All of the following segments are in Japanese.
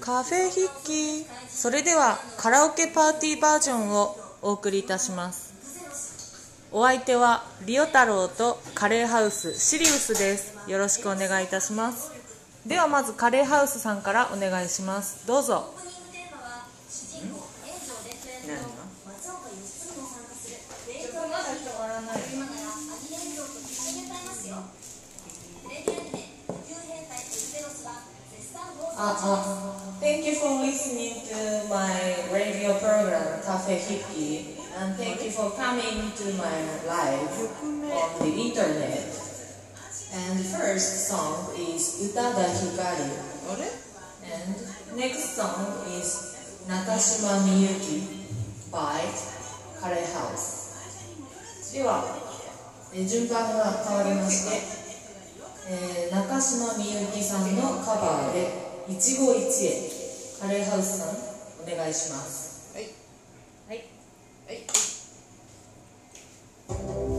カフェ筆記それではカラオケパーティーバージョンをお送りいたします。お相手はリオ太郎とカレーハウスシリウスです。よろしくお願いいたします。ではまずカレーハウスさんからお願いします。どうぞ。ああ Thank you for listening to my radio program Cafe Hippie and thank you for coming to my live on the internet and the first song is Utada Hikari and next song is Nakashima Miyuki by Kare House では、えー順番が変わりまして、えー中島みゆきさんのカバーで「一期一会」カレーハウスさんお願いします。はい。はい。はい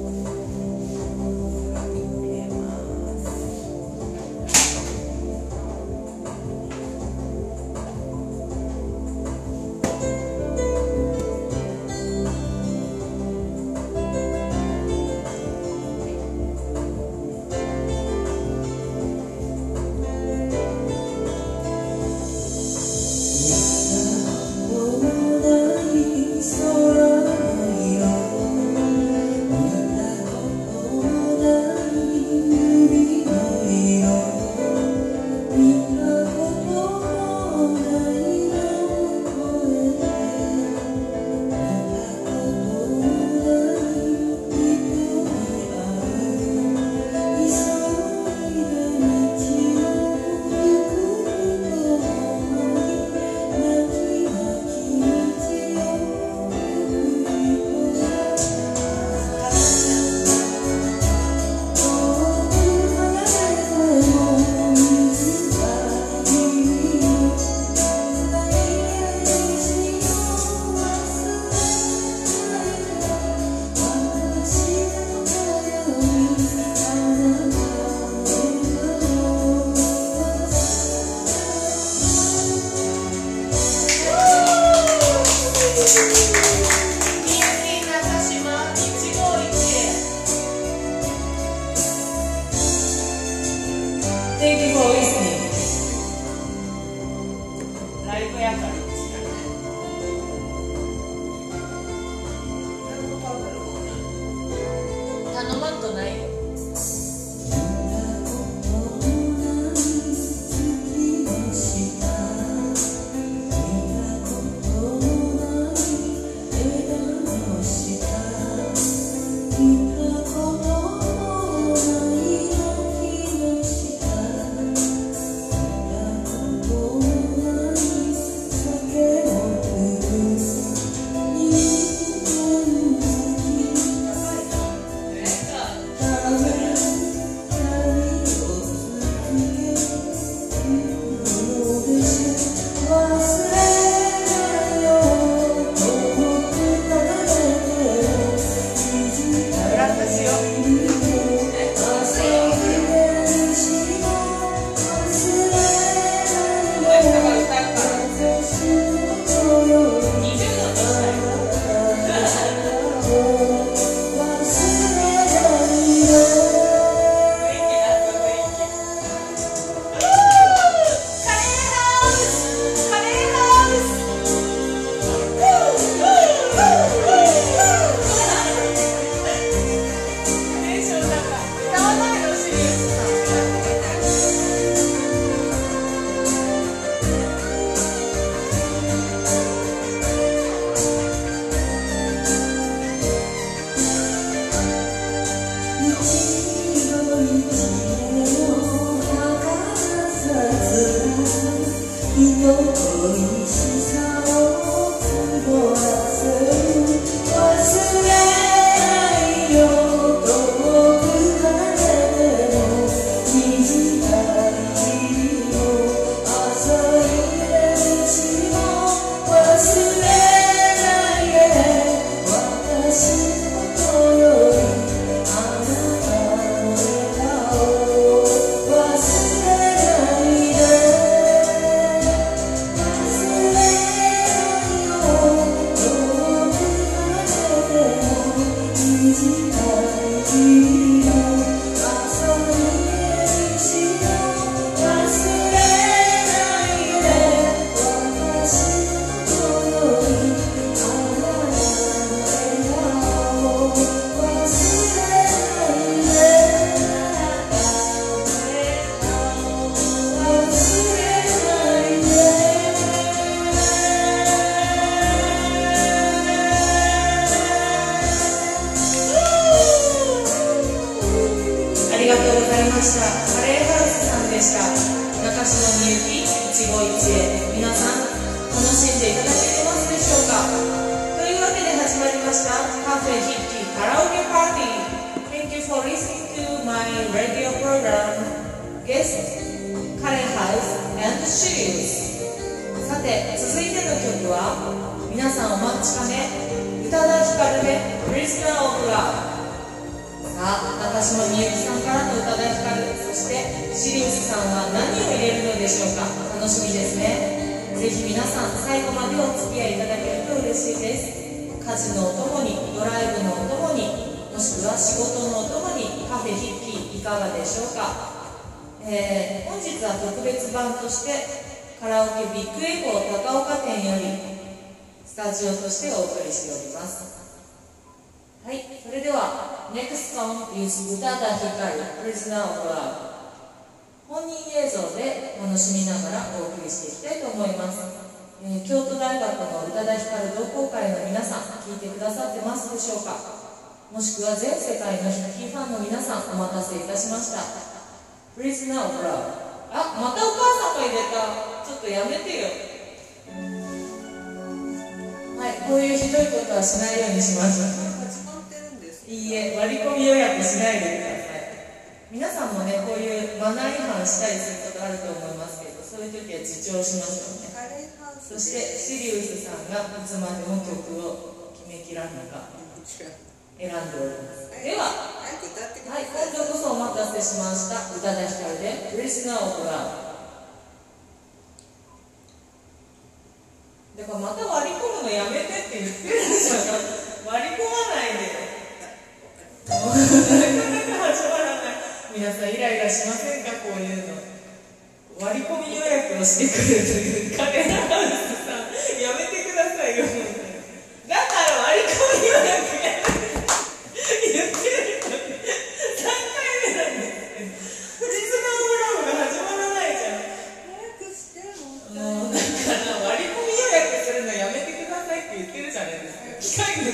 で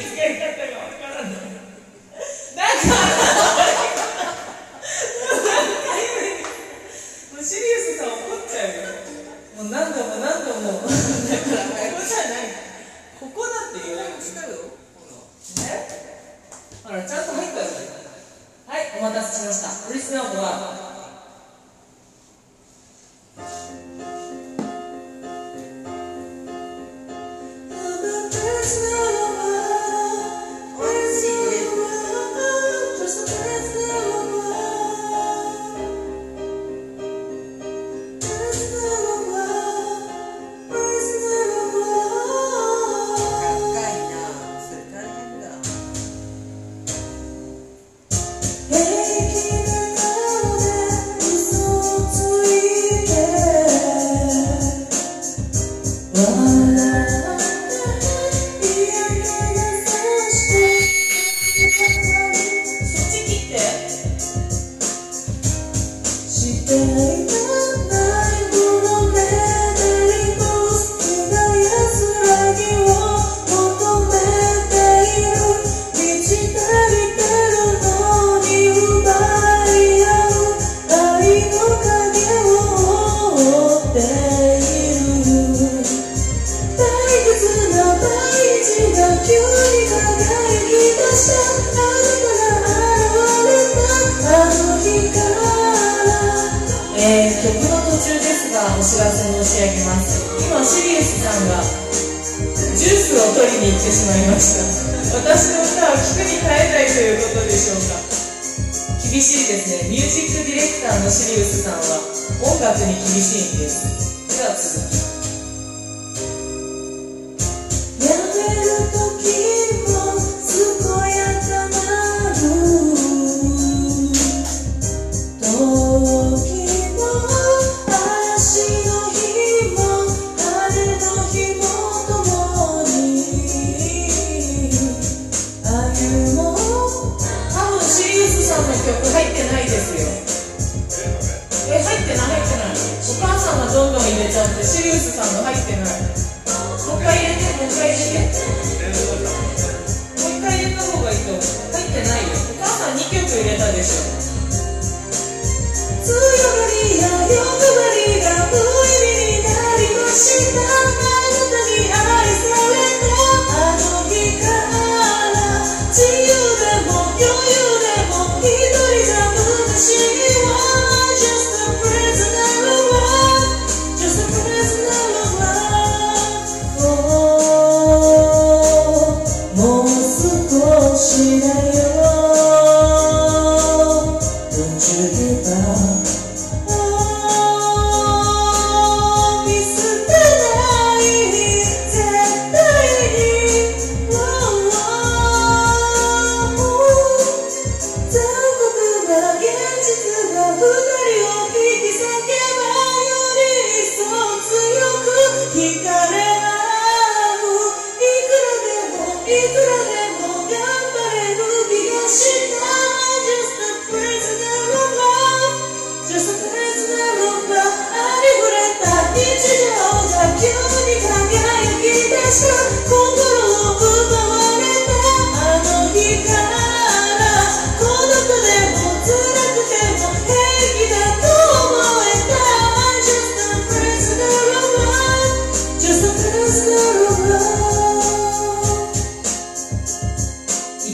す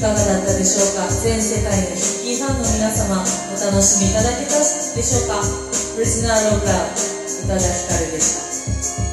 かがだったでしょうか？全世界のヒッキーファンの皆様お楽しみいただけたでしょうか？Prisoner of Love 宇田ヒでした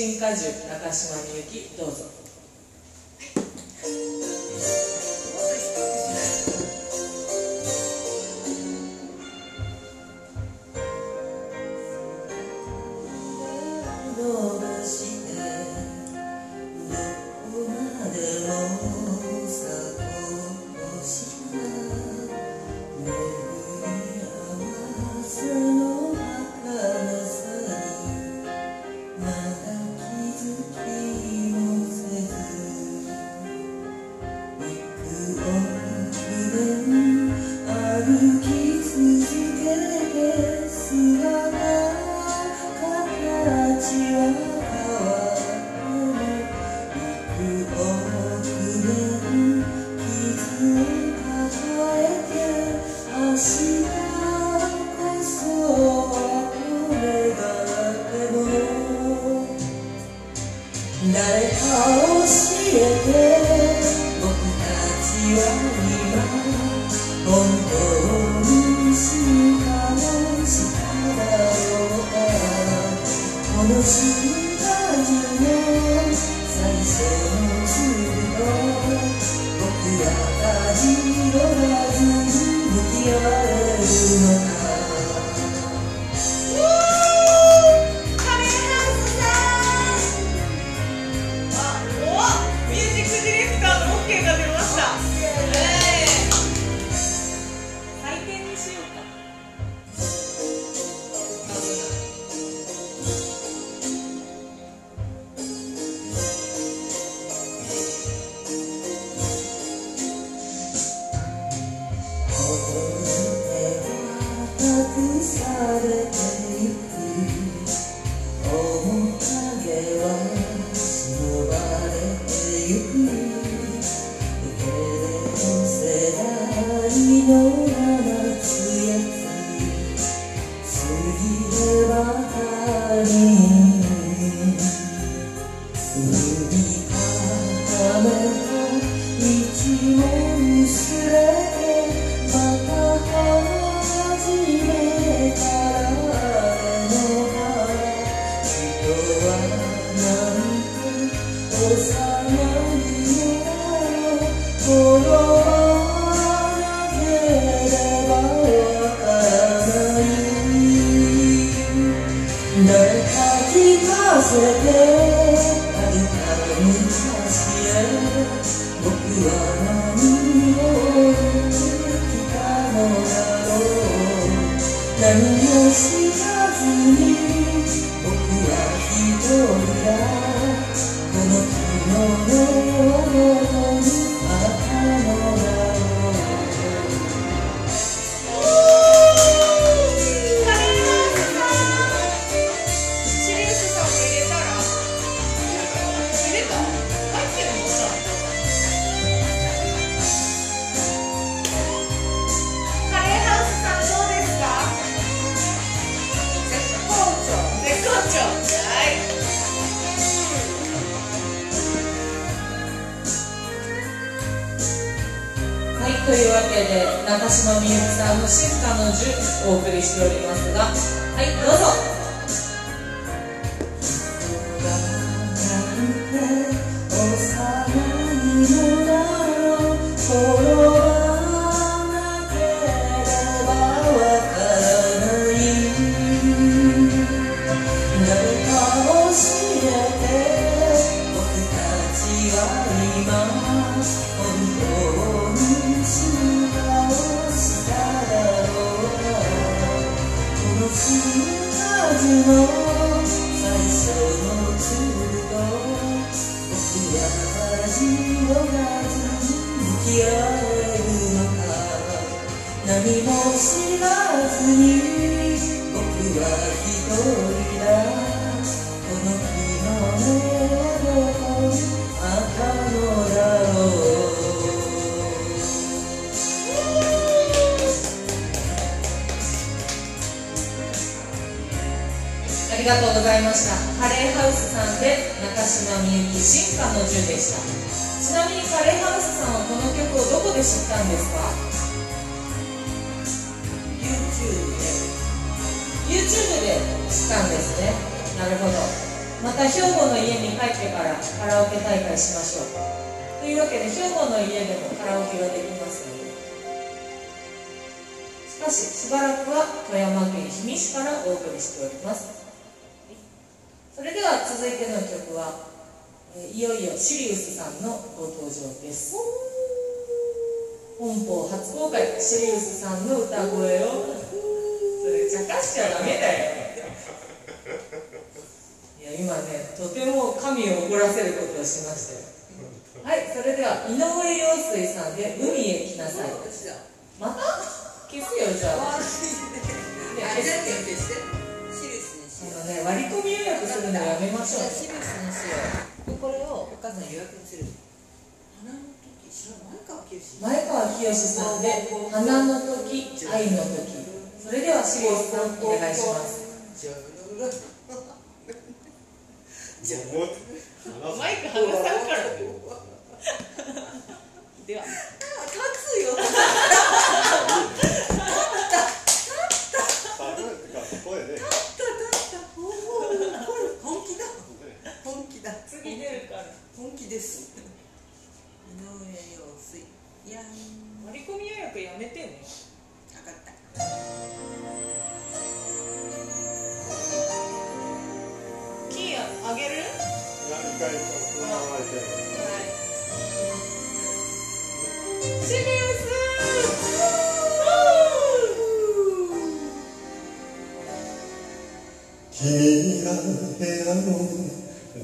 新果樹中島みゆきどうぞ。 사랑이여 고로 シリウスの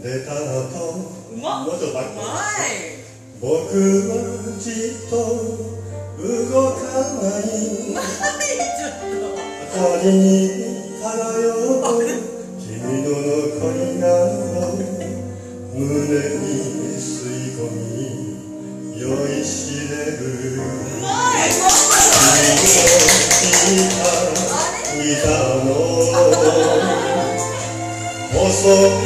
出た後もうちょっと待って僕はじっと動かないまいに漂う君の残りが胸に吸い込み酔いしれる。君のいたいたの細い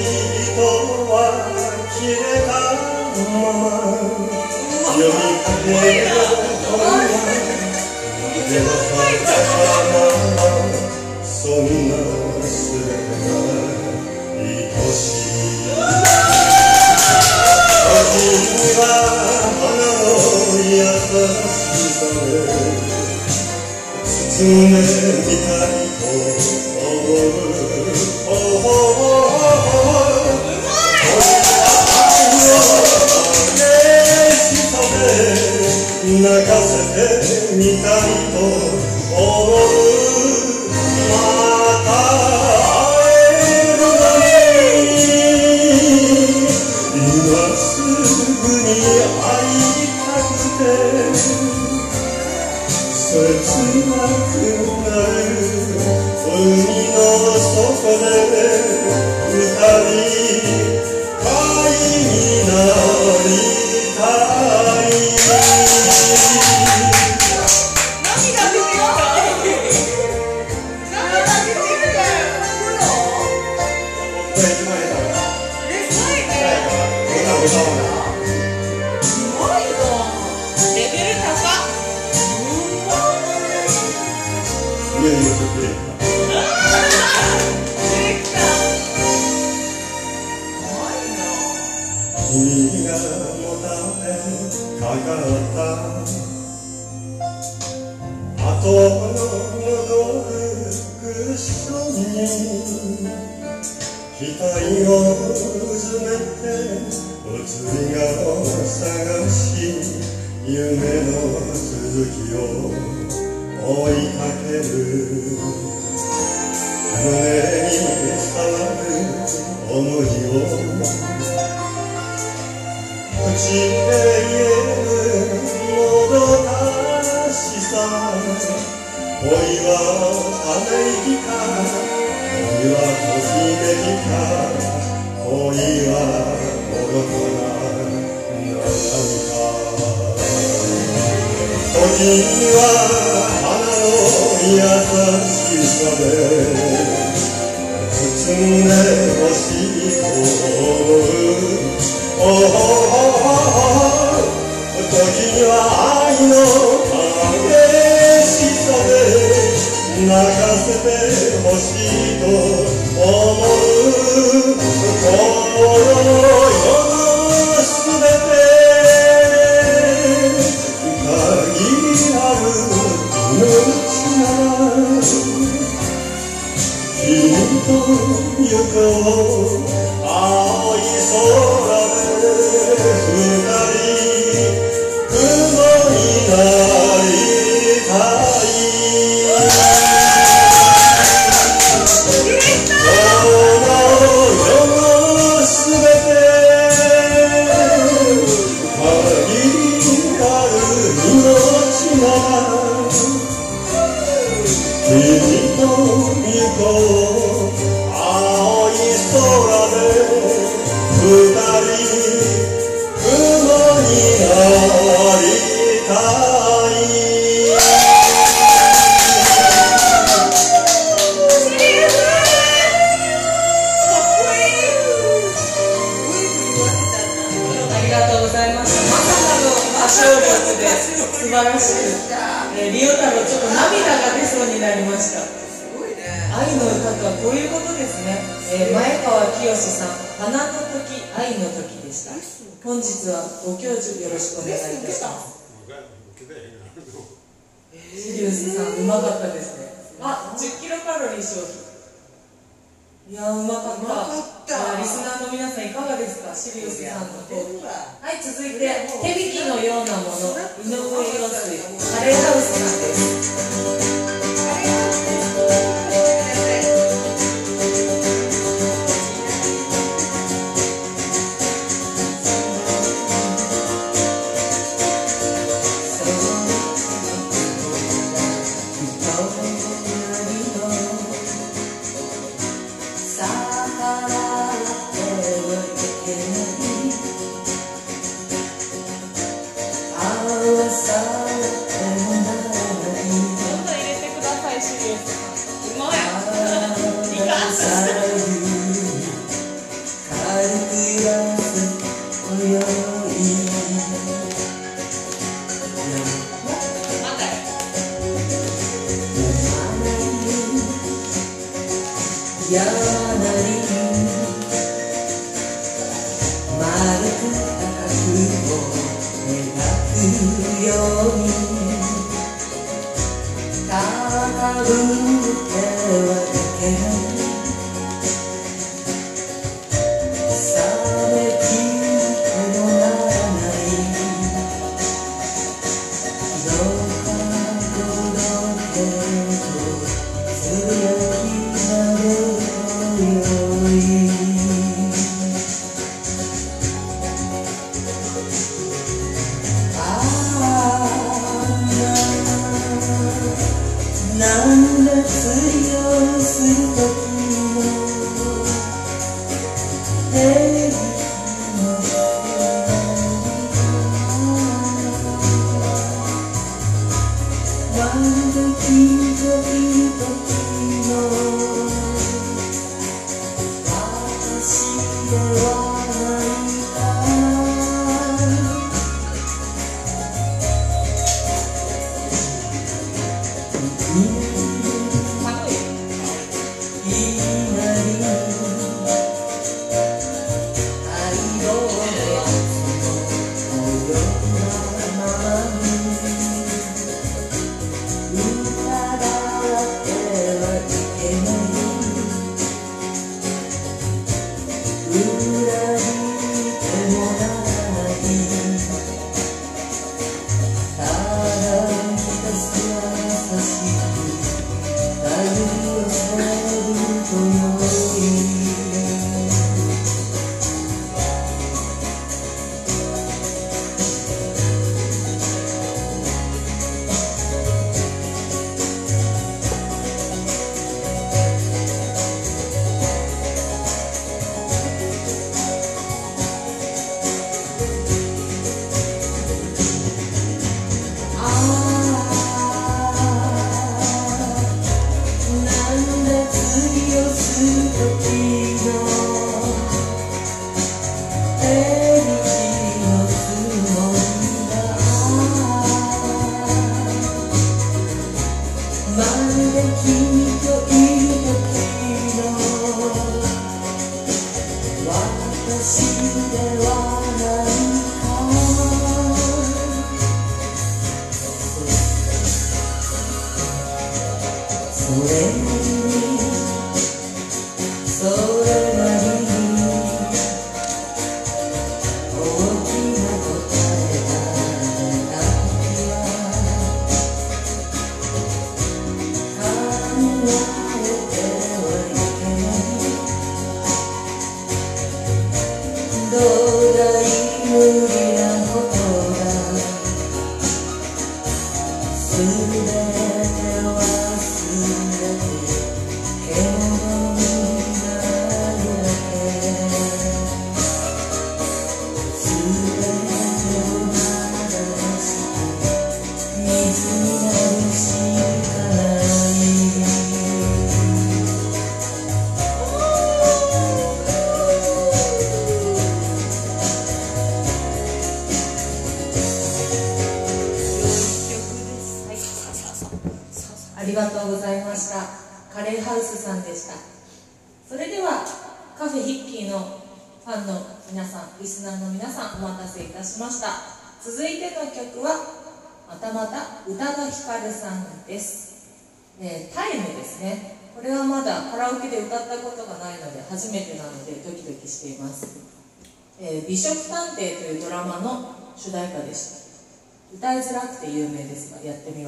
主題歌でした。歌いづらくて有名ですがやってみ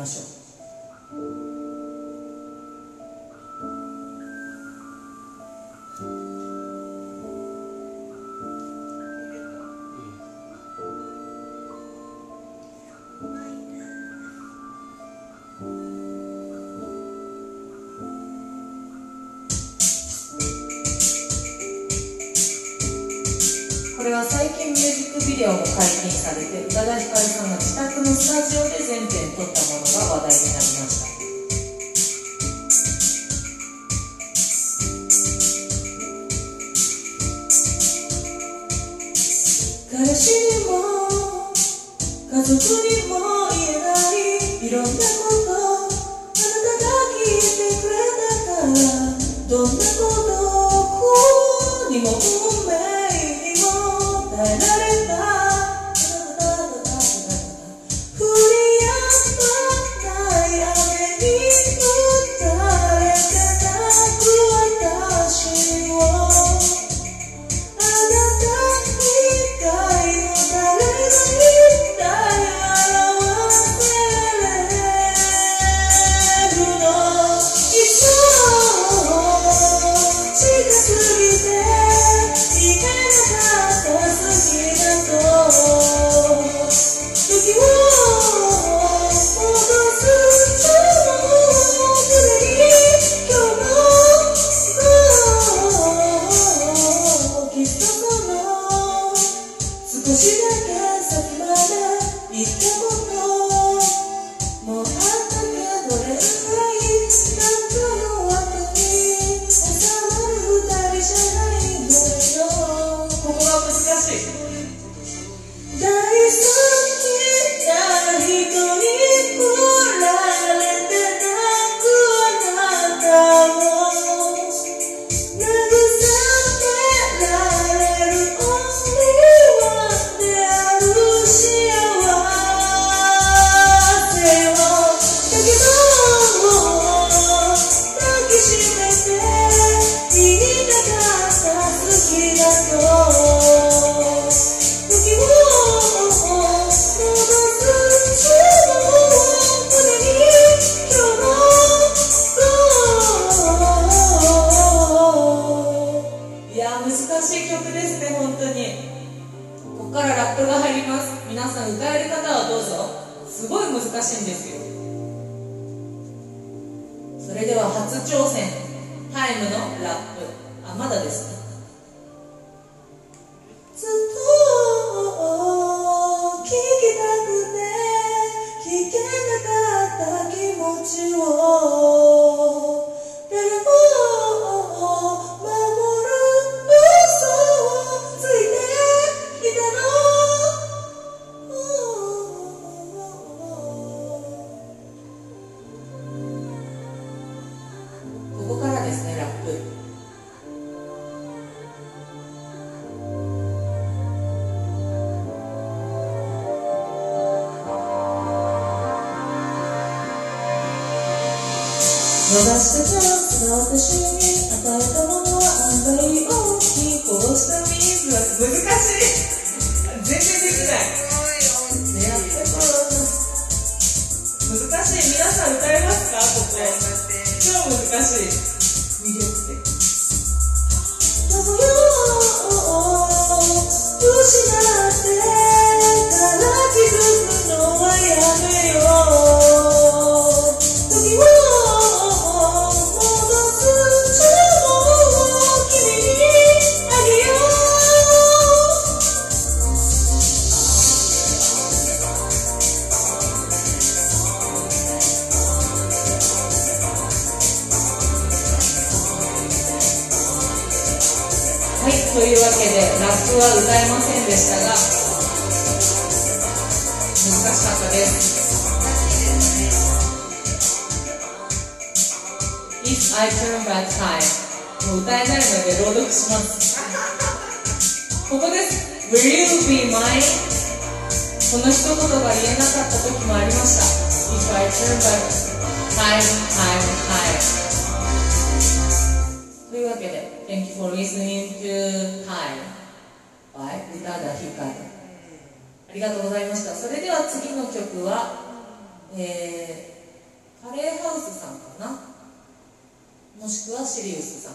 もしくはシリウスさん。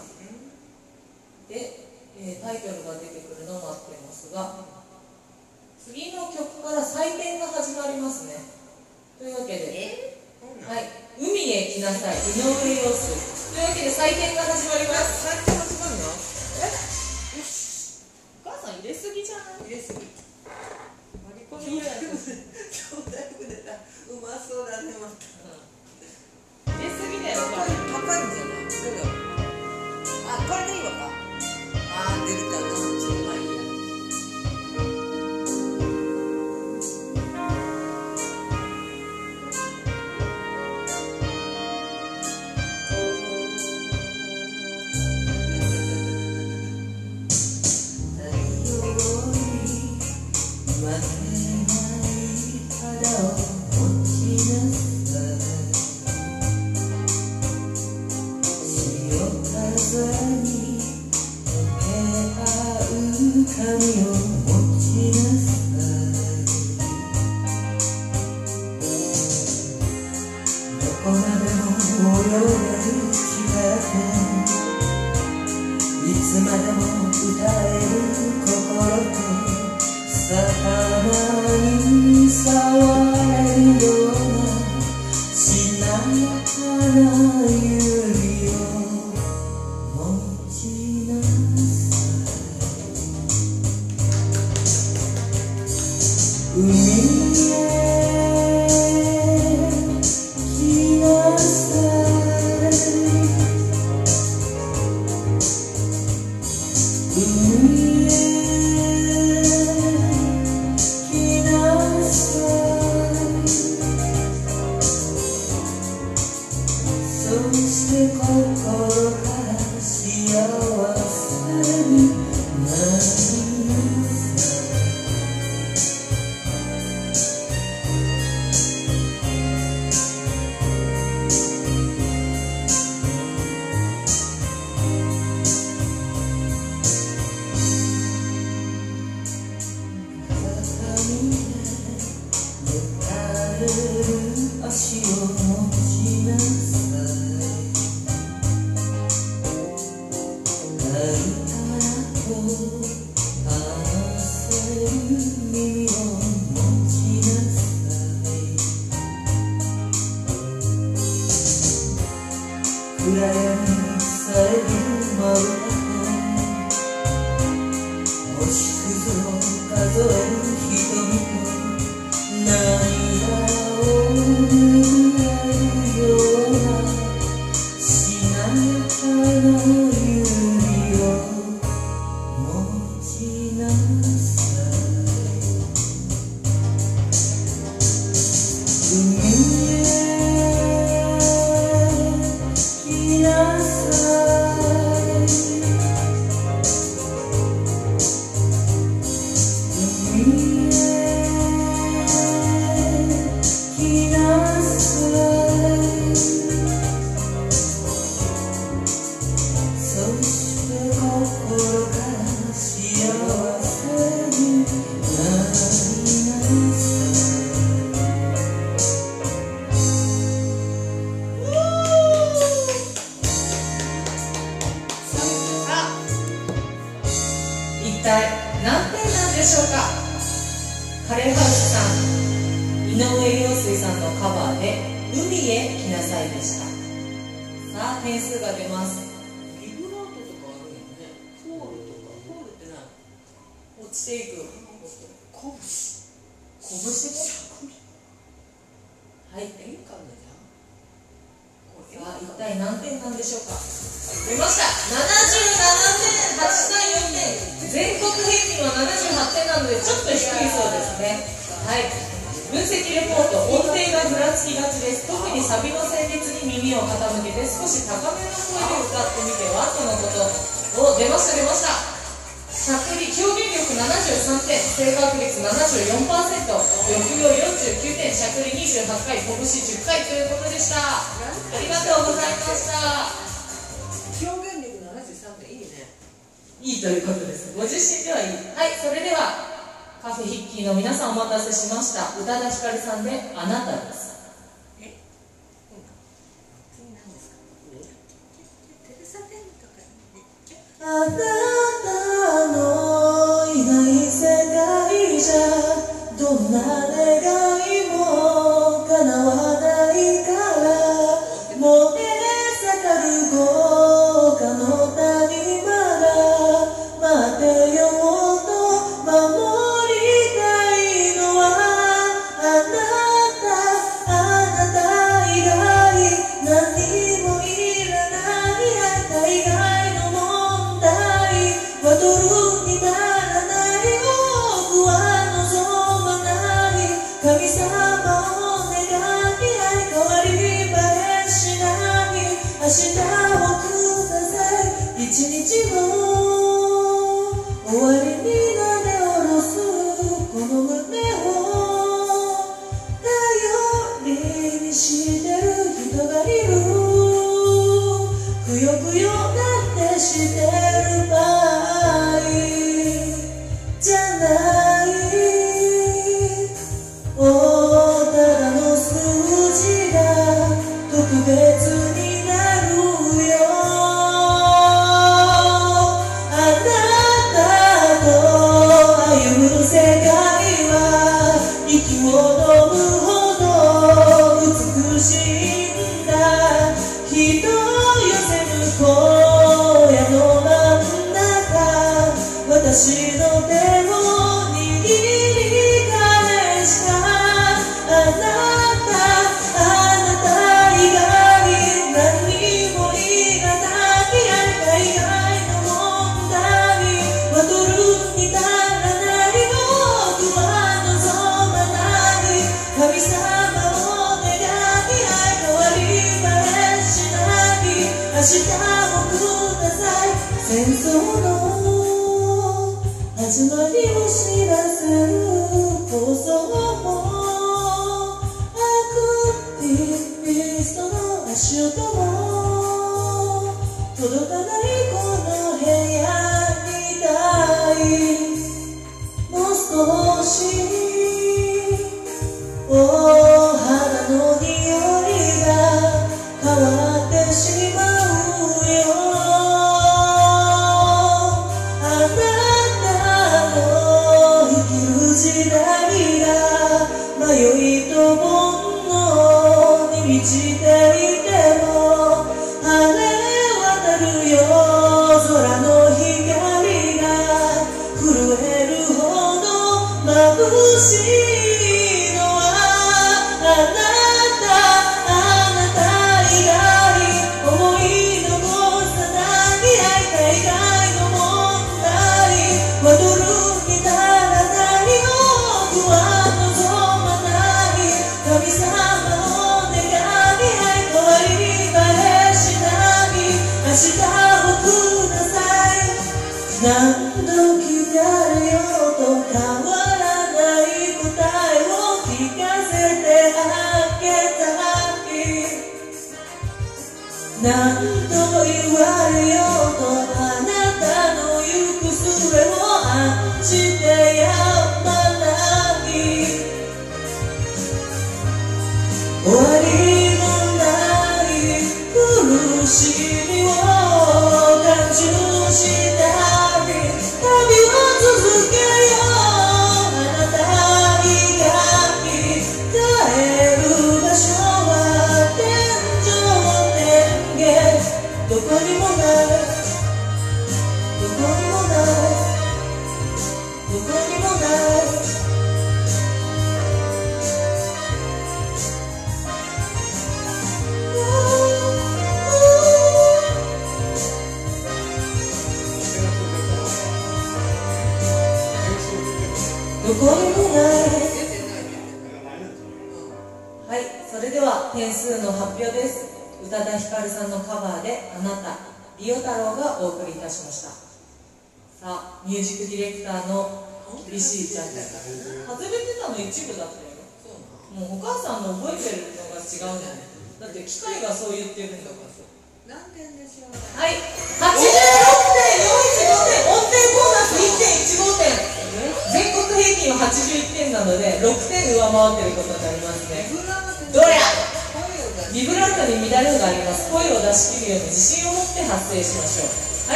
で、えー、タイトルが出てくるのを待ってますが次の曲から採点が始まりますね。というわけで、はい、海へ来なさい。井上陽水。というわけで採点が始まります。採点始まるの？え？お母さん入れすぎじゃない？入れすぎ。割り込みぐらい。うまそうだねまた。すぎだよこれ高いんじゃな。どれあこれでいいのか。あ出るか。どっち宇多田ヒカルさんで「あなた」です。あなたのいない世界じゃどんな願いも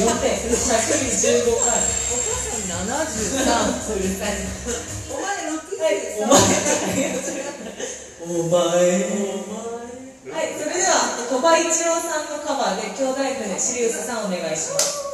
115回。お母さん73、お前6はい、お前。はい、それでは、鳥羽一郎さんのカバーで、兄弟船、シリウスさんお願いします。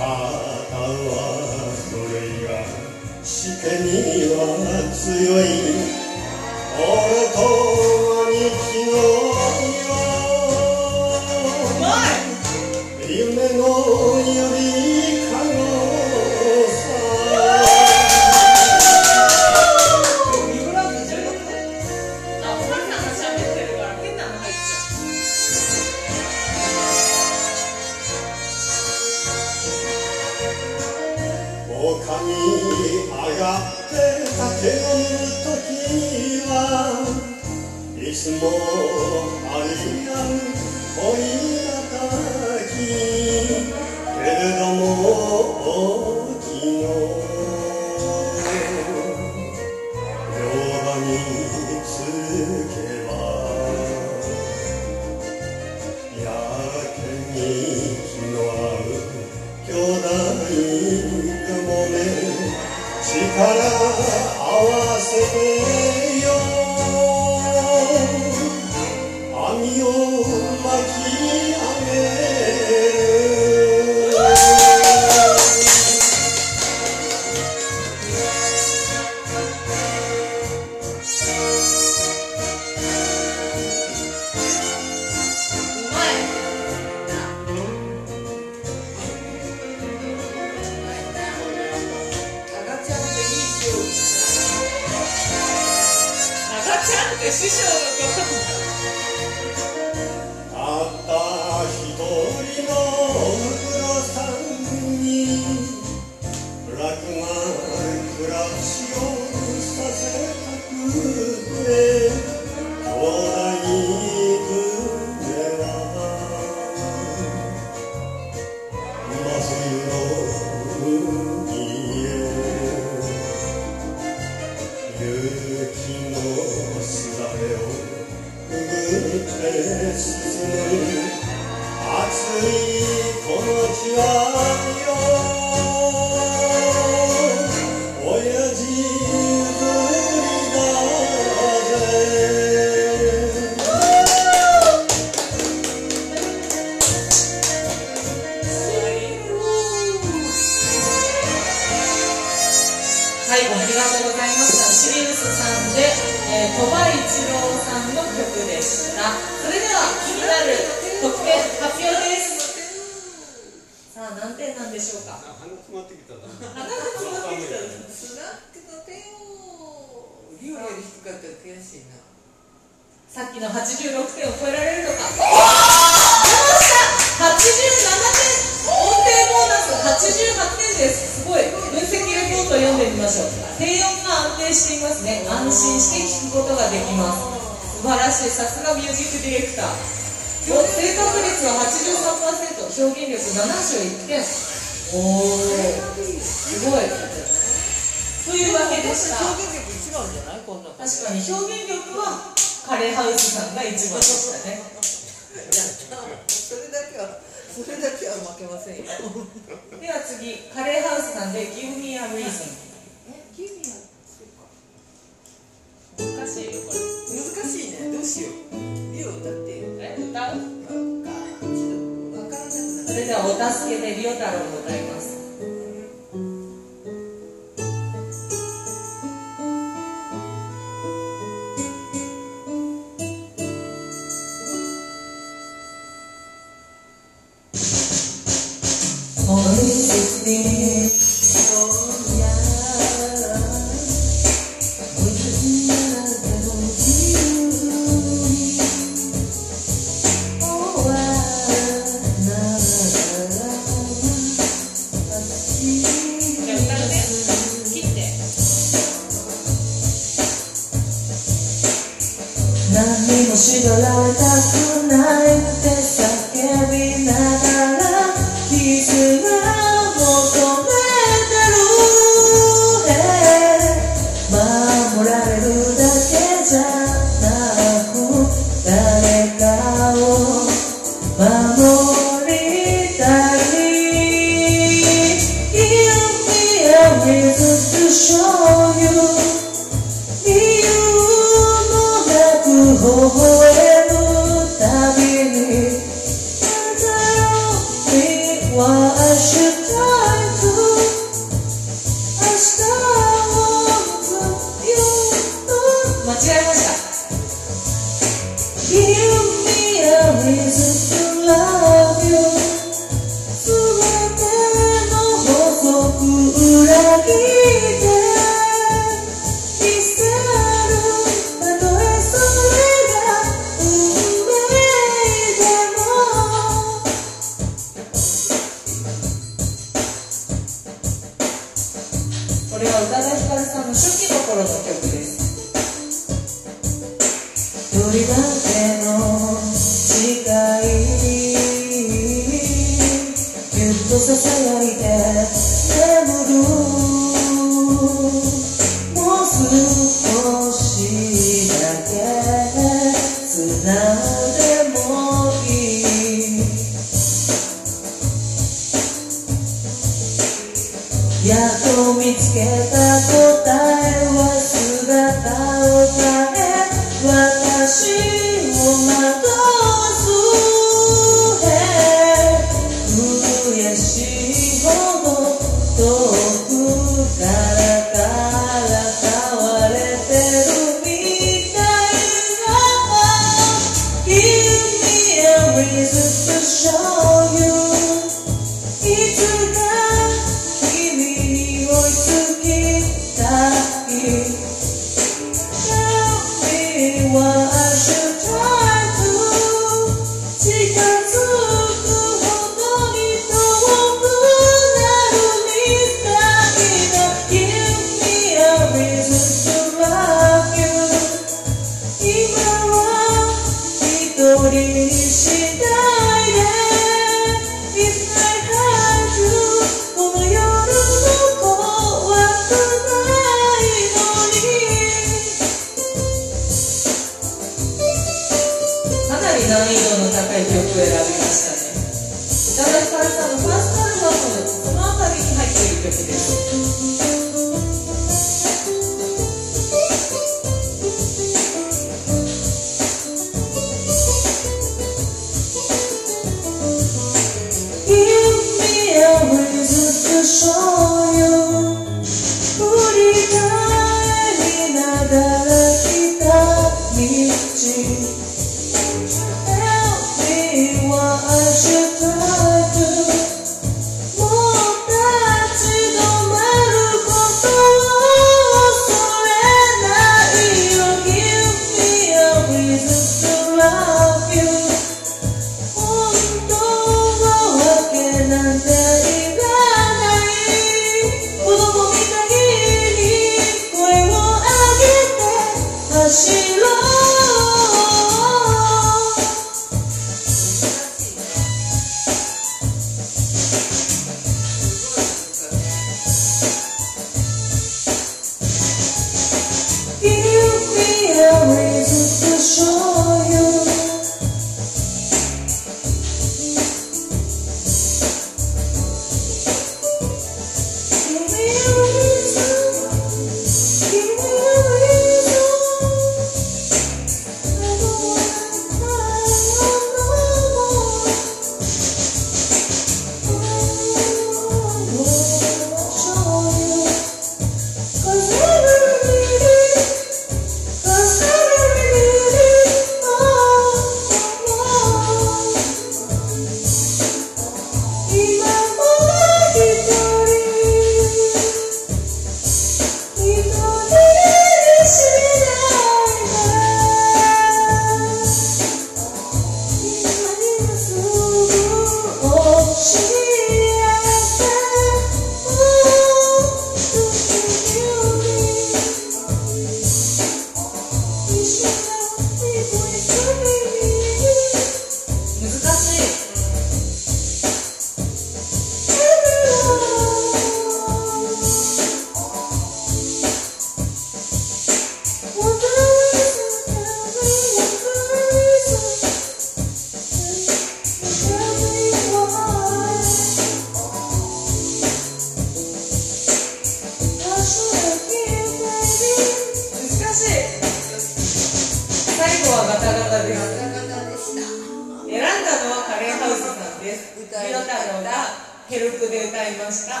か？ました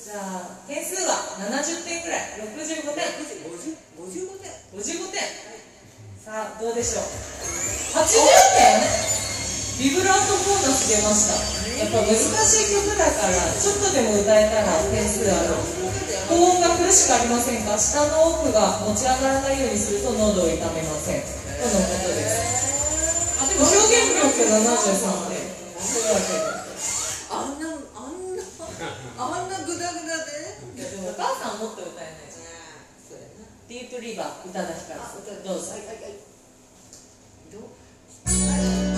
じゃあ点数は70点ぐらい。65点。55点。55点、さあどうでしょう？80点？ビブラートコーナス出ました。やっぱ難しい曲だからちょっとでも歌えたら点数ある。高音が苦しくありませんか？下の奥が持ち上がらないようにすると喉を痛めません。とのことです。あでも表現力73点。すごい。けであんなあんなグダグダで？お母さんもっと歌えないじゃん。ディープリバー歌だしからどうぞ。はいはいはい。どう？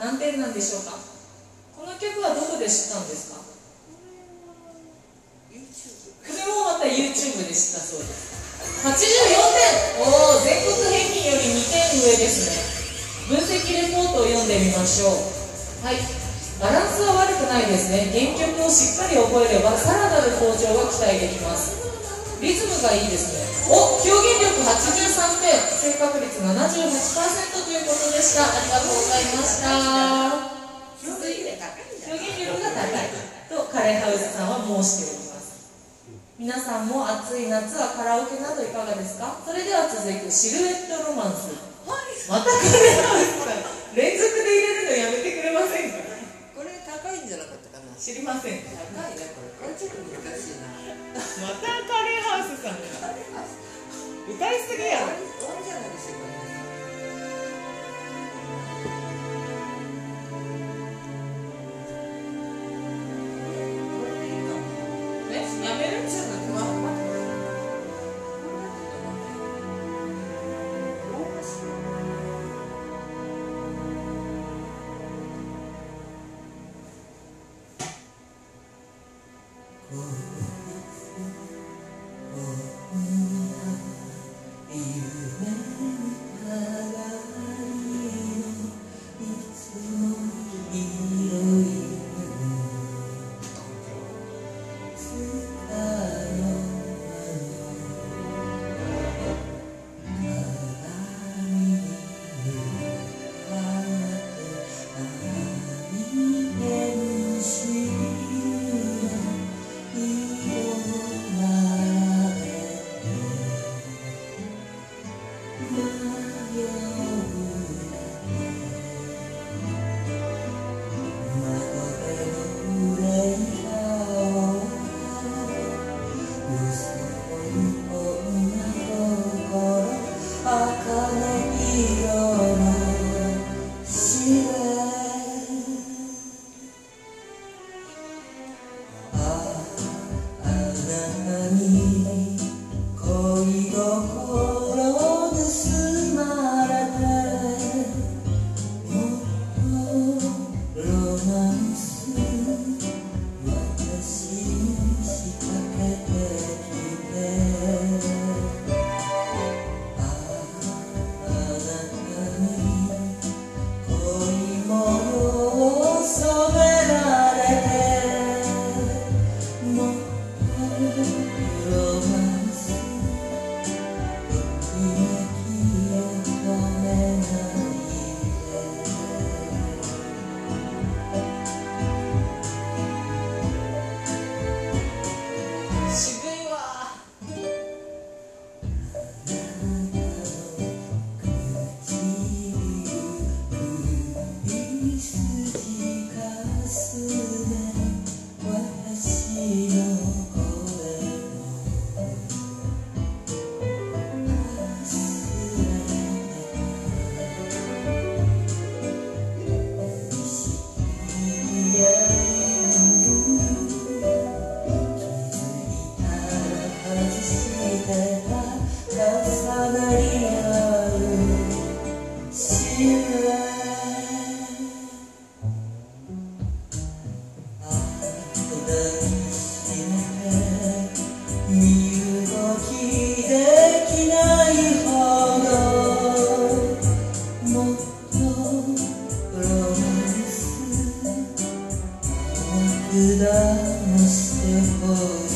何点なんでしょうか？この曲はどこで知ったんですか？これもまた YouTube で知ったそうです。84点。おお全国平均より2点上ですね。分析レポートを読んでみましょう。はい。バランスは悪くないですね。原曲をしっかり覚えればさらなる向上が期待できます。リズムがいいですね。お表現力83点。正確率78%ということでした。ありがとうございました。表現力高いんだ表現力が高い。とカレーハウスさんは申しております。皆さんも暑い夏はカラオケなどいかがですか？それでは続いてシルエットロマンス。またカレーハウスさん。連続で入れるのやめてくれませんか？これ高いんじゃなかった？知りません。高いねこれ。これちょっと難しいな。またカレーハウスさんが歌いすぎやろ。終わりじゃないですよ僕だまし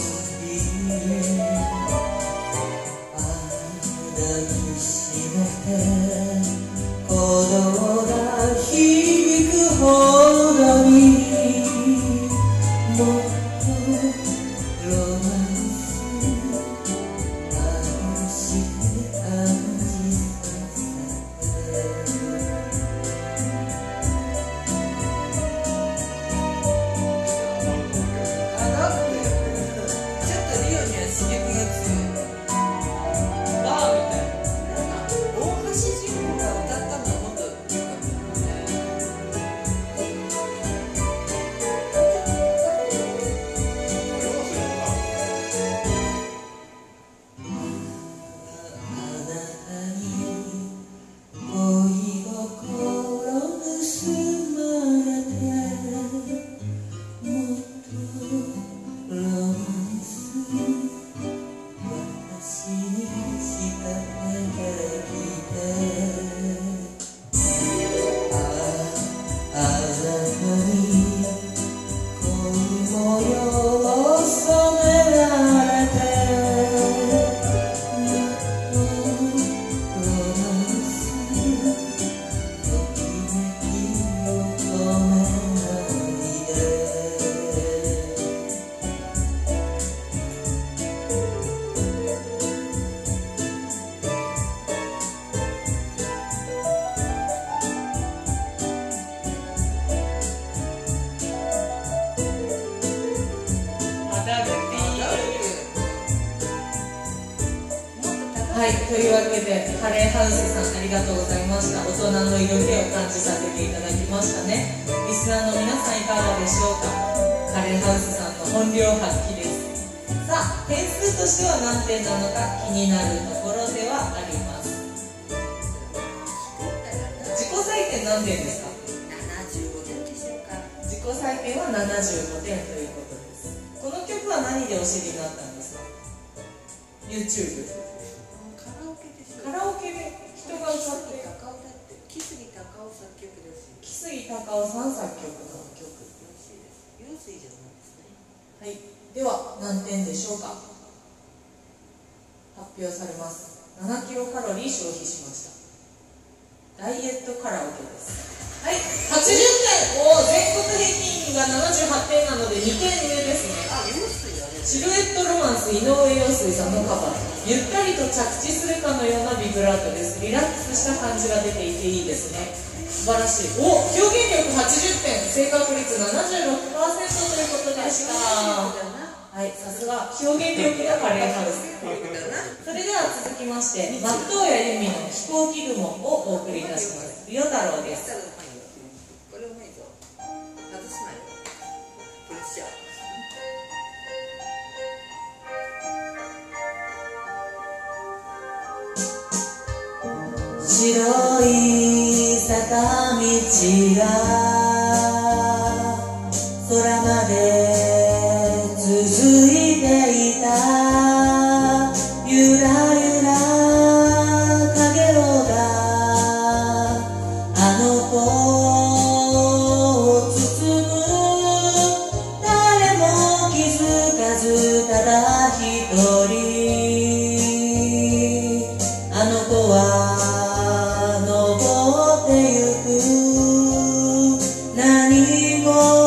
く何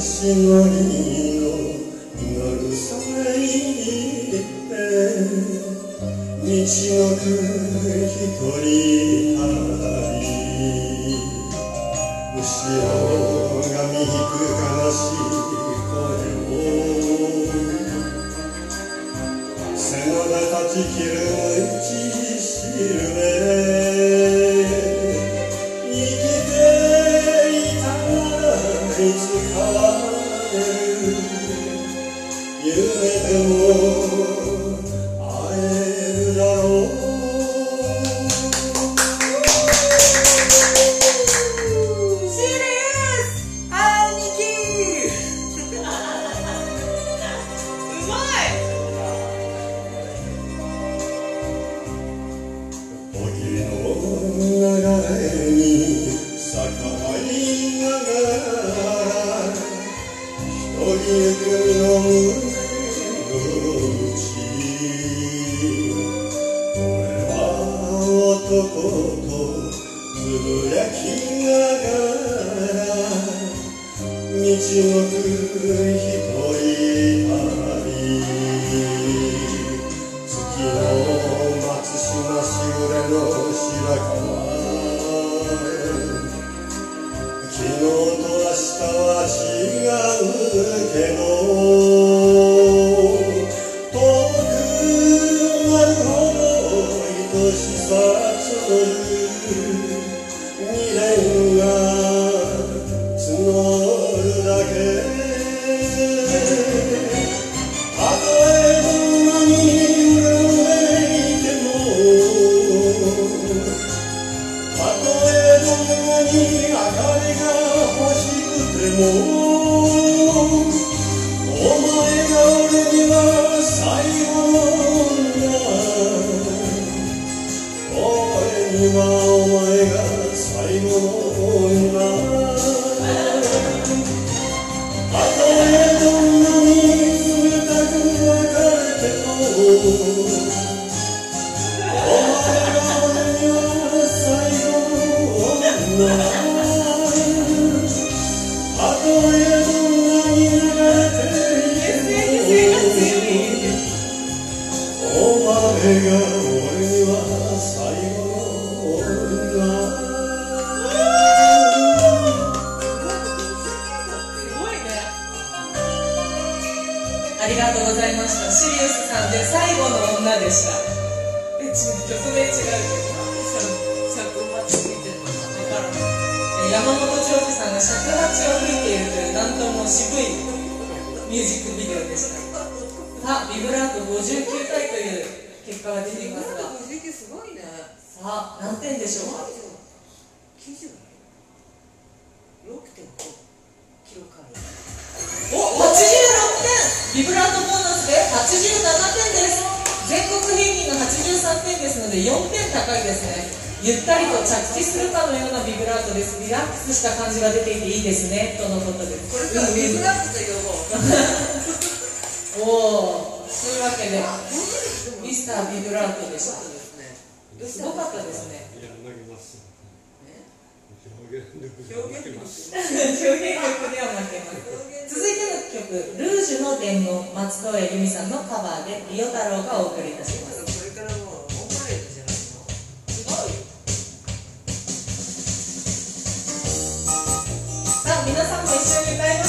始まりの祈るそれいて道のく一人旅虫をがみひく悲しい声を背の立ち切る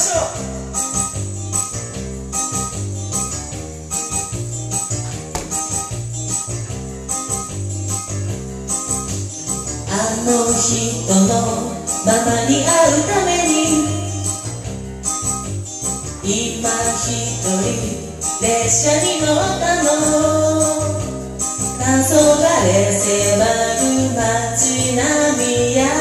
しょあの人のままに会うために今一人列車に乗ったの。黄昏迫る街並みや。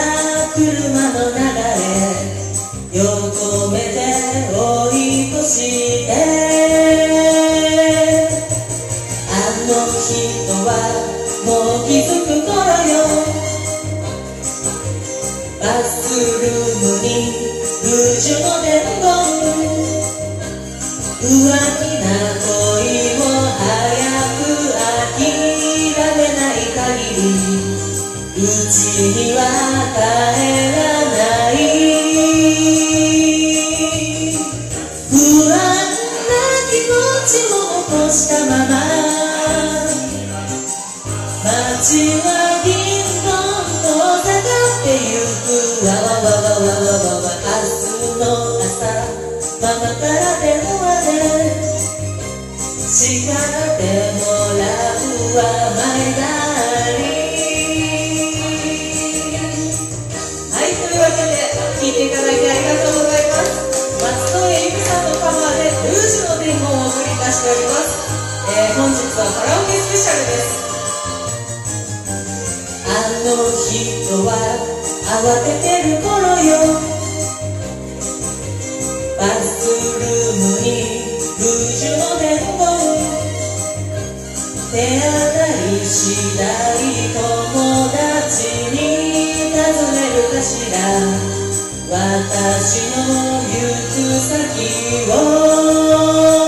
ャルですあの人は慌ててる頃よバスルームにルージュの伝言手当たり次第友達に尋ねるかしら私の行く先を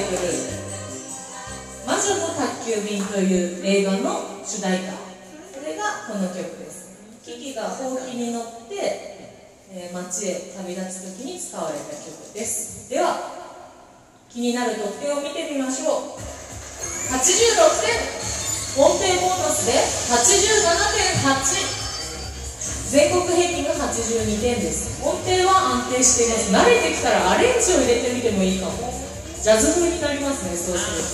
キキが出てくる「魔女の宅急便」という映画の主題歌。それがこの曲です。キキがほうきに乗って、えー街へ旅立つ時に使われた曲です。では気になる得点を見てみましょう。86点音程ボーナスで87.8全国平均が82点です。音程は安定しています。慣れてきたらアレンジを入れてみてもいいかも。ジャズ風になりますねそうすると。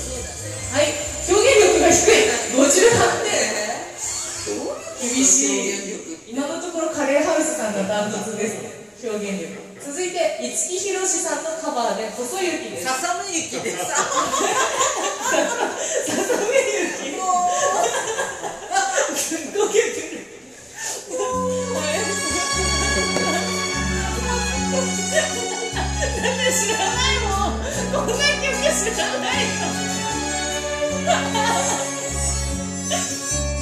はい。表現力が低い。58点厳しい。今のところカレーハウスさんがダントツです表現力。続いて五木ひろしさんのカバーで「細雪」です。ささめ雪でさささめ雪。もすっごいんな曲知らない。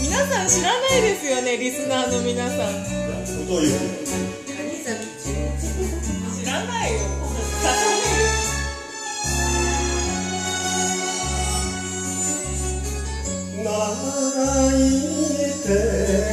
皆さん知らないですよねリスナーの皆さん。外行くう知らないよ。泣いて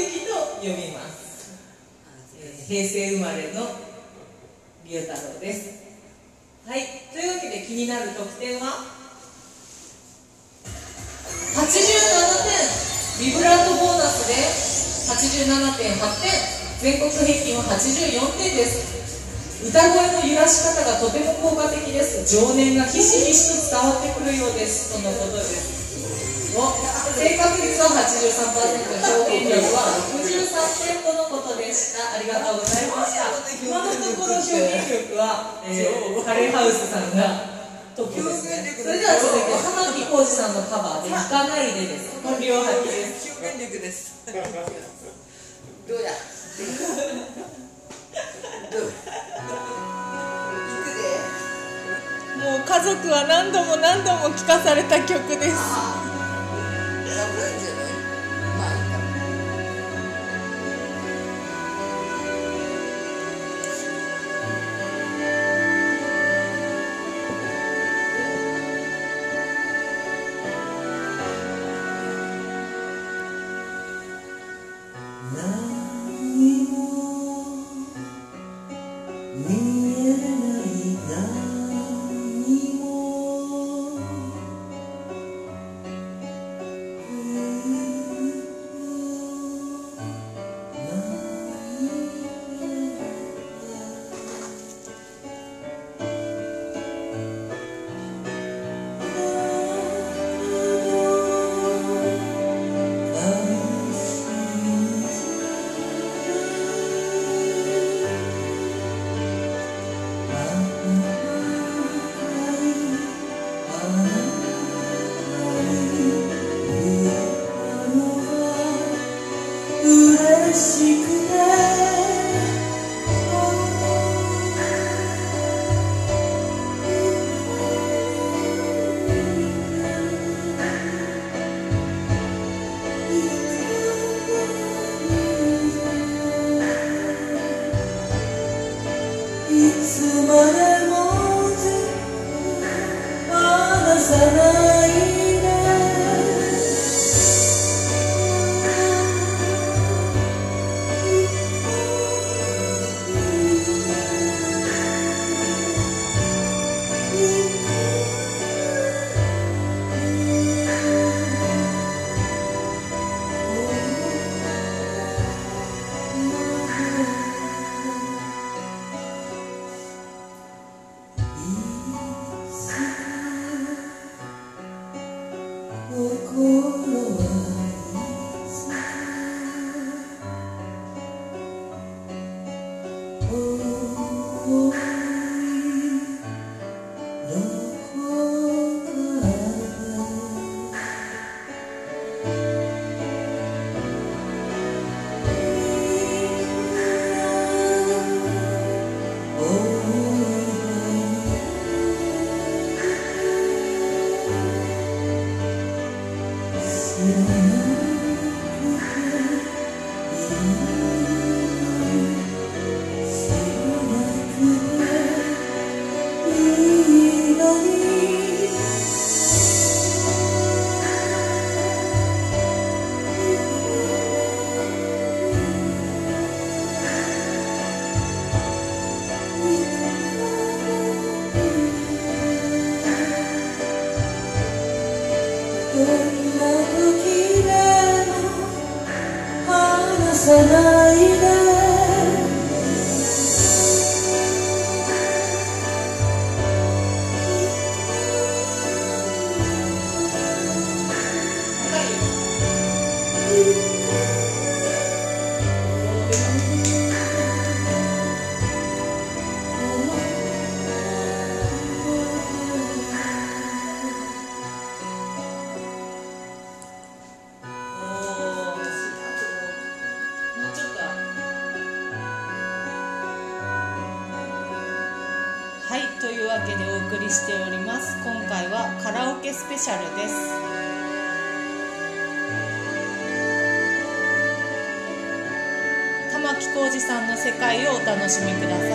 ささめ雪と読みます、えー平成生まれのビオ太郎です。はい。というわけで気になる得点は？87点。ビブラートボーナスで87.8点全国平均は84点です。歌声の揺らし方がとても効果的です。情念がひしひしと伝わってくるようです。とのことです。お正確率は83%表現力は63点とのことでした。ありがとうございました。今のところ表現力は、えーカレーハウスさんがトップですね。それでは続いて玉置浩二さんのカバーで「行かないで」です。本領発揮です表現力ですどうや？どう行くで。もう家族は何度も何度も聴かされた曲です危なないで界をお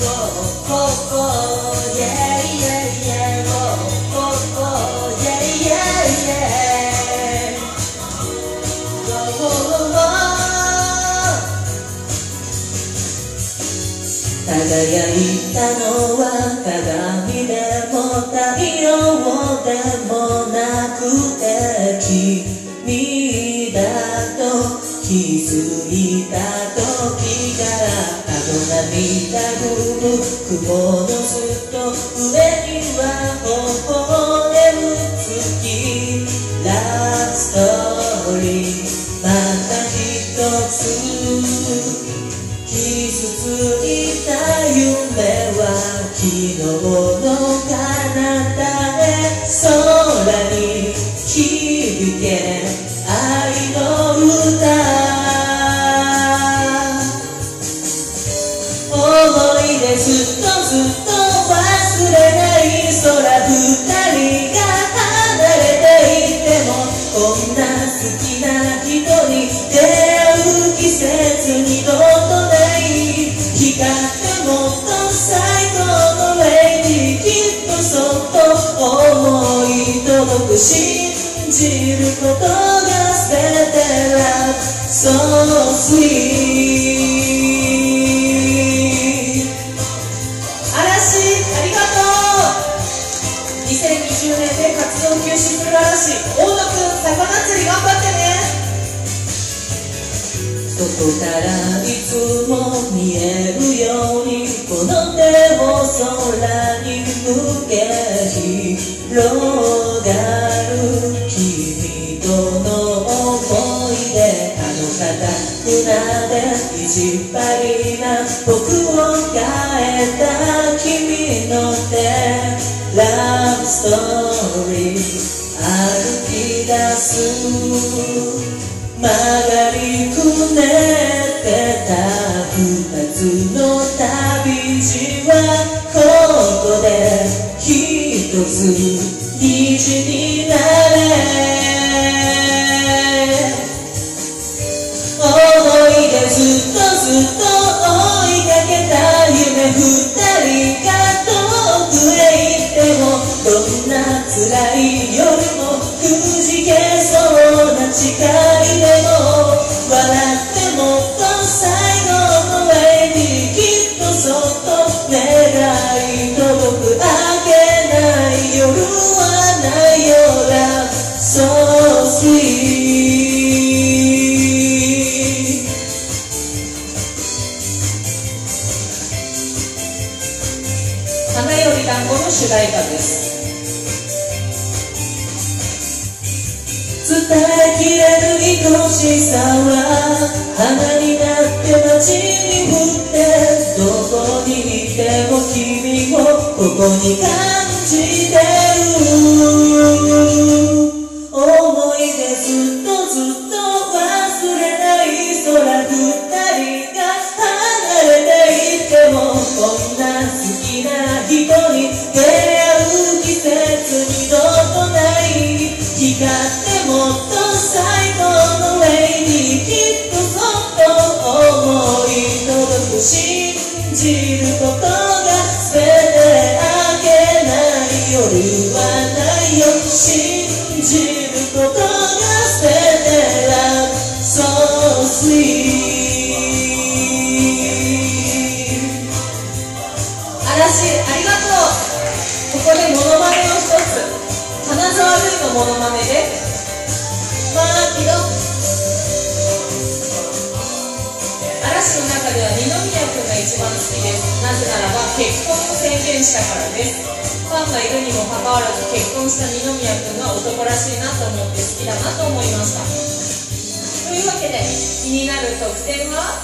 go, go, go, yeah, yeah, yeah. 僕ものずっと上には no todas vertebras, somos libres. た二つの旅路はここで一つ街に降ってどこにいても君をここに帰のモノマネでマーキド嵐の中では二宮君が一番好きですなぜならば結婚を宣言したからです。ファンがいるにもかかわらず結婚した二宮君が男らしいなと思って好きだなと思いました。というわけで気になる特典は？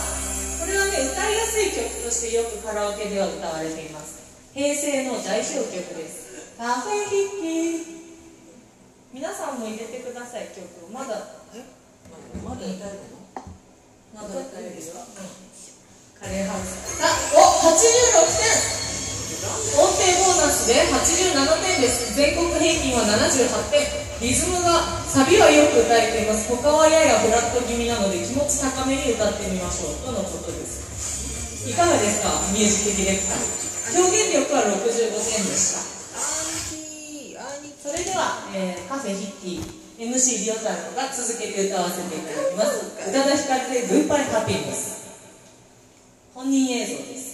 これはね歌いやすい曲としてよくカラオケでは歌われています。平成の代表曲です「パフェヒッキー」皆さんも入れてください曲を。まだまだ歌えるの？まだ歌えるよ、カレーハウス。さあお86点。音程ボーナスで87点です。全国平均は78点。リズムがサビはよく歌えています。他はややフラット気味なので気持ち高めに歌ってみましょう。とのことです。いかがですか？ミュージックディレクター。表現力は65点でしたそれでは、えーカフェヒッキー MC リオタロが続けて歌わせていただきます。宇多田ヒカルで「グッバイハピネス」本人映像です。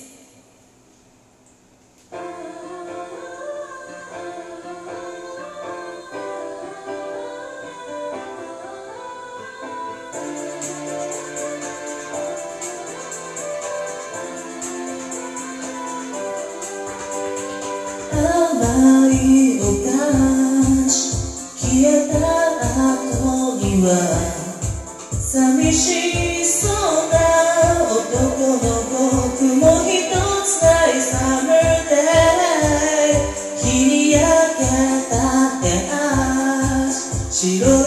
白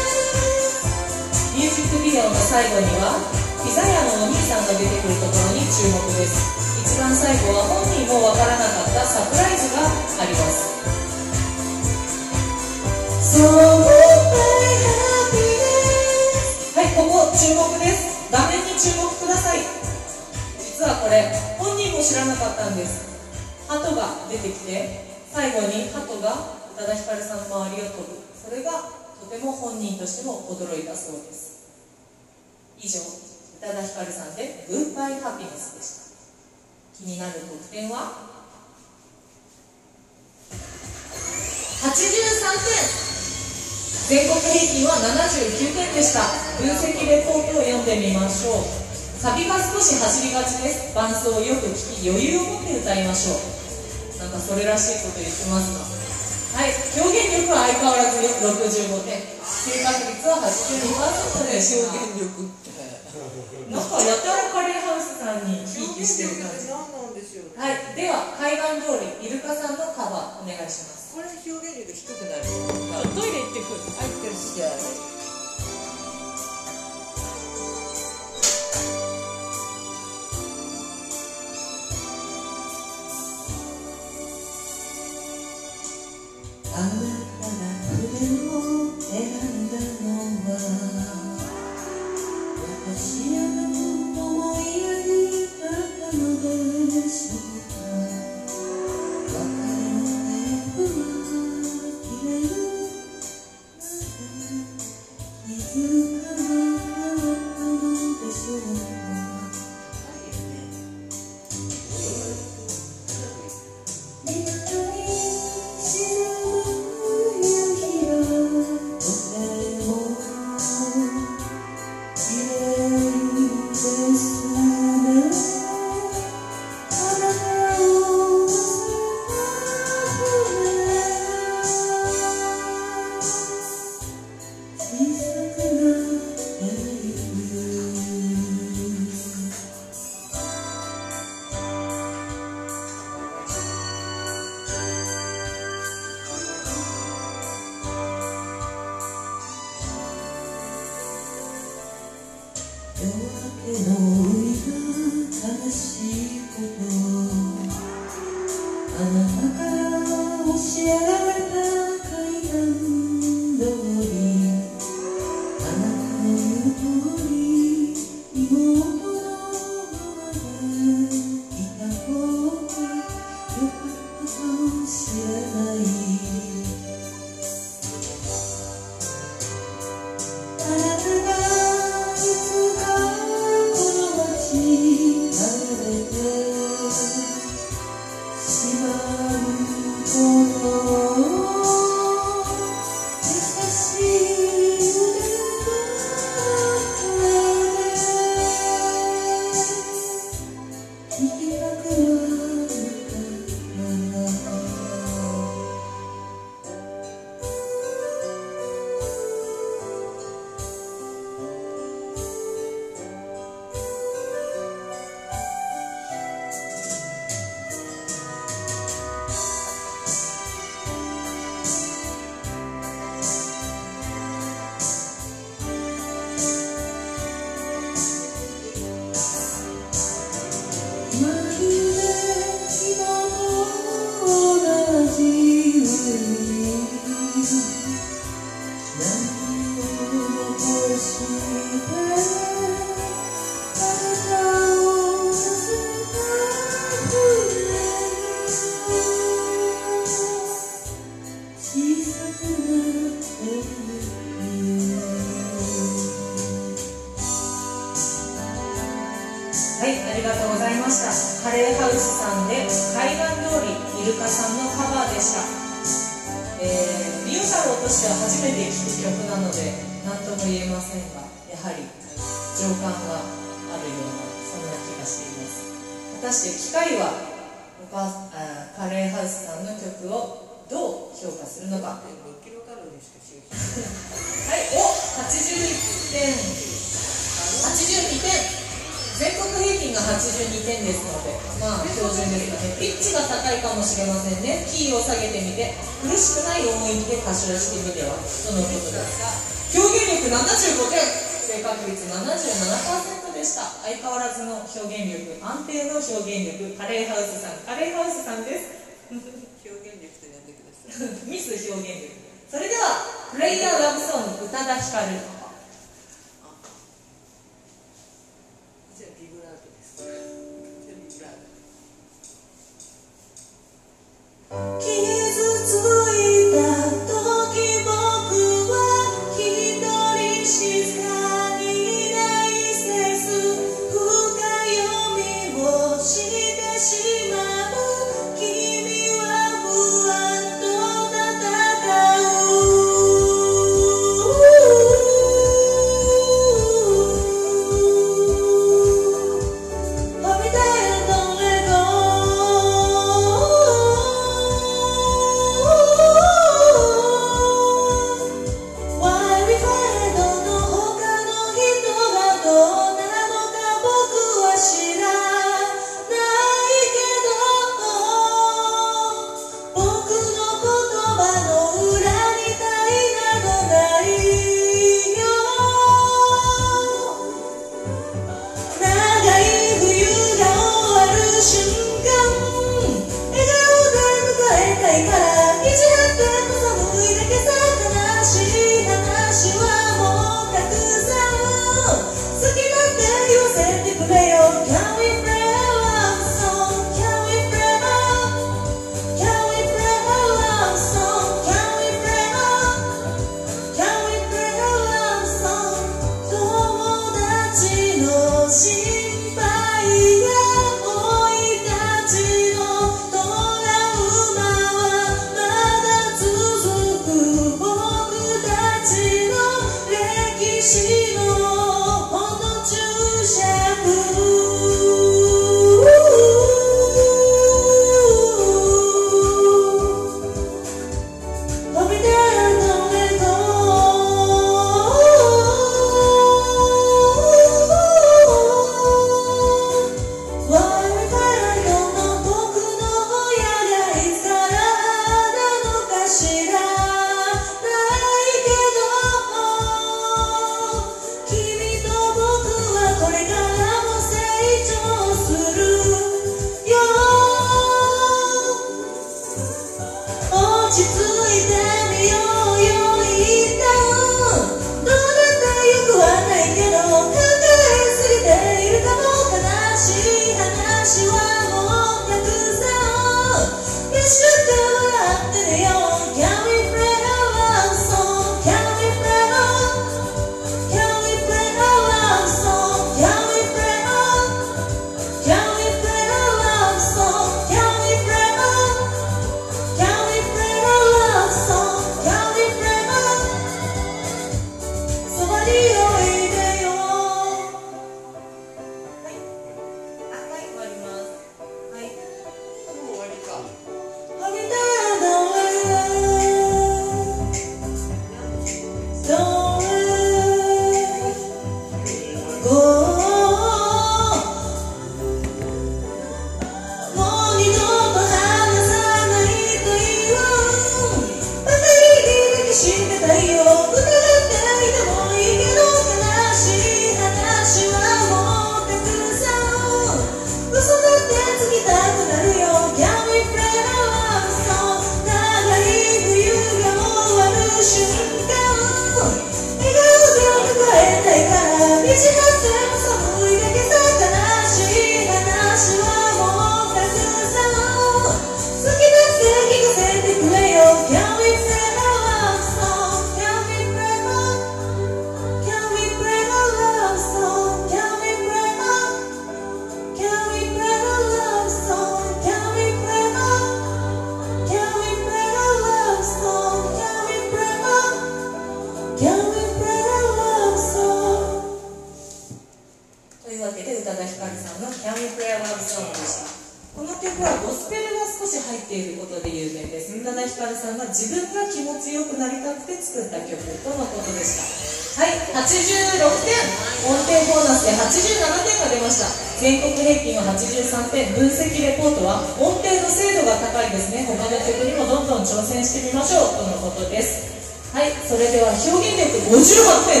ことです。はいそれでは表現力58点。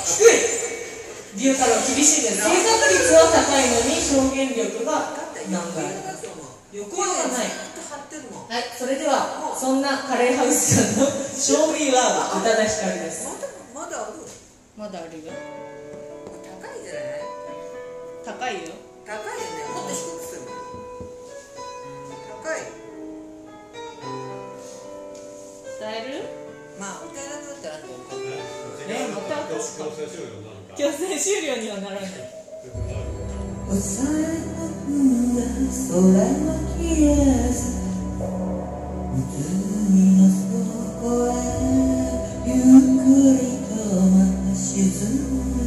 低い。理由から厳しいです。正確率は高いのに表現力が何回旅行がない。はいそれではそんなカレーハウスさんのショはミ宇多田ヒカルです。まだある？まだあるよ。高いじゃない？高いよ。高いよね。もっと低くする。高い。使える？まあえなくなったらまた確か強制終了にはならない。んだ空は消えず湖の底へゆっくりとまた沈む。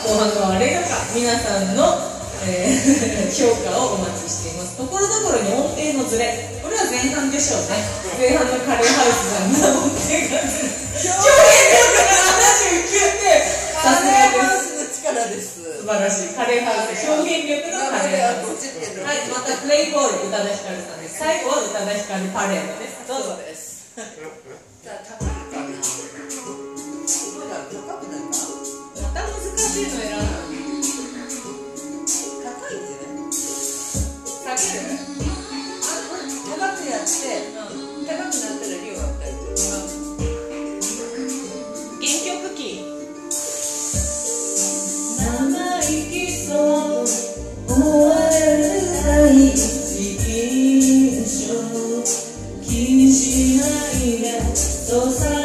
後半のあれがか皆さんの、えー、評価をお待ちしています。ところどころに音程のズレ。これは前半でしょうね。前半のカレーハウスさんの音程が表現力が79カレーハウスの力です。素晴らしい。カレーハウス表現力のカレーハウスはいまたプレイボール宇多田ヒカルさんです。最後は宇多田ヒカルパレードです。どうぞ。です。じゃあしいの選んだ高いんじゃない下げるあ高くやって、うん、高くなったら量、原曲キー生意気そう思われるがいいで気にしないでそうさ